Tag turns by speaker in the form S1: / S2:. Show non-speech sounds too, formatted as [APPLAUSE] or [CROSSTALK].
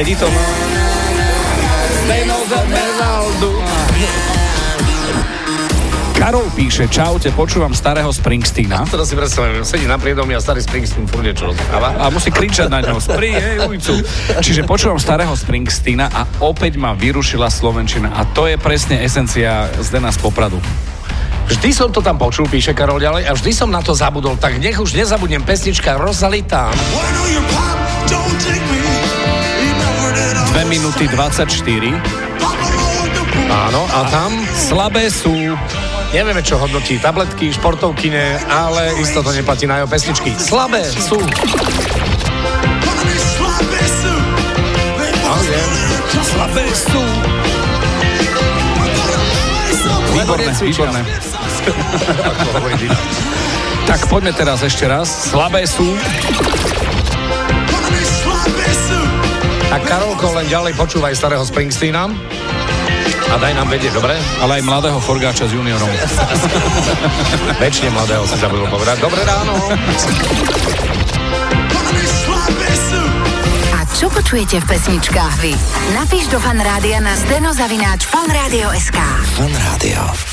S1: Sedí to? Karol píše, čaute, počúvam starého Springsteena.
S2: Teraz si predstavujem, sedí na priedomí a starý Springsteen furt niečo rozpráva.
S1: A musí kričať na ňo, spri, hej, ujcu. Čiže počúvam starého Springsteena a opäť ma vyrušila Slovenčina. A to je presne esencia Zdena z Popradu.
S2: Vždy som to tam počul, píše Karol ďalej, a vždy som na to zabudol, tak nech už nezabudnem pesnička Rozalitá.
S1: 2 minúty 24.
S2: Áno, a tam
S1: Slabé sú.
S2: nevieme, čo hodnotí tabletky, športovkyne, ale isto to neplatí na jeho pesničky. Slabé sú.
S1: Slabé sú. Výborné, výborné. [LAUGHS] Tak poďme teraz ešte raz. Slabé sú.
S2: Karolko, len ďalej počúvaj starého Springsteena. A daj nám vedieť, dobre?
S1: ale aj mladého Forgáča s juniorom. [LAUGHS]
S2: Väčšine mladého si zabudol povedať. Dobré ráno.
S3: A čo počujete v pesničkách vy? Napíš do fanrádia na steno zavináč fanradio.sk.
S4: Fan Rádio.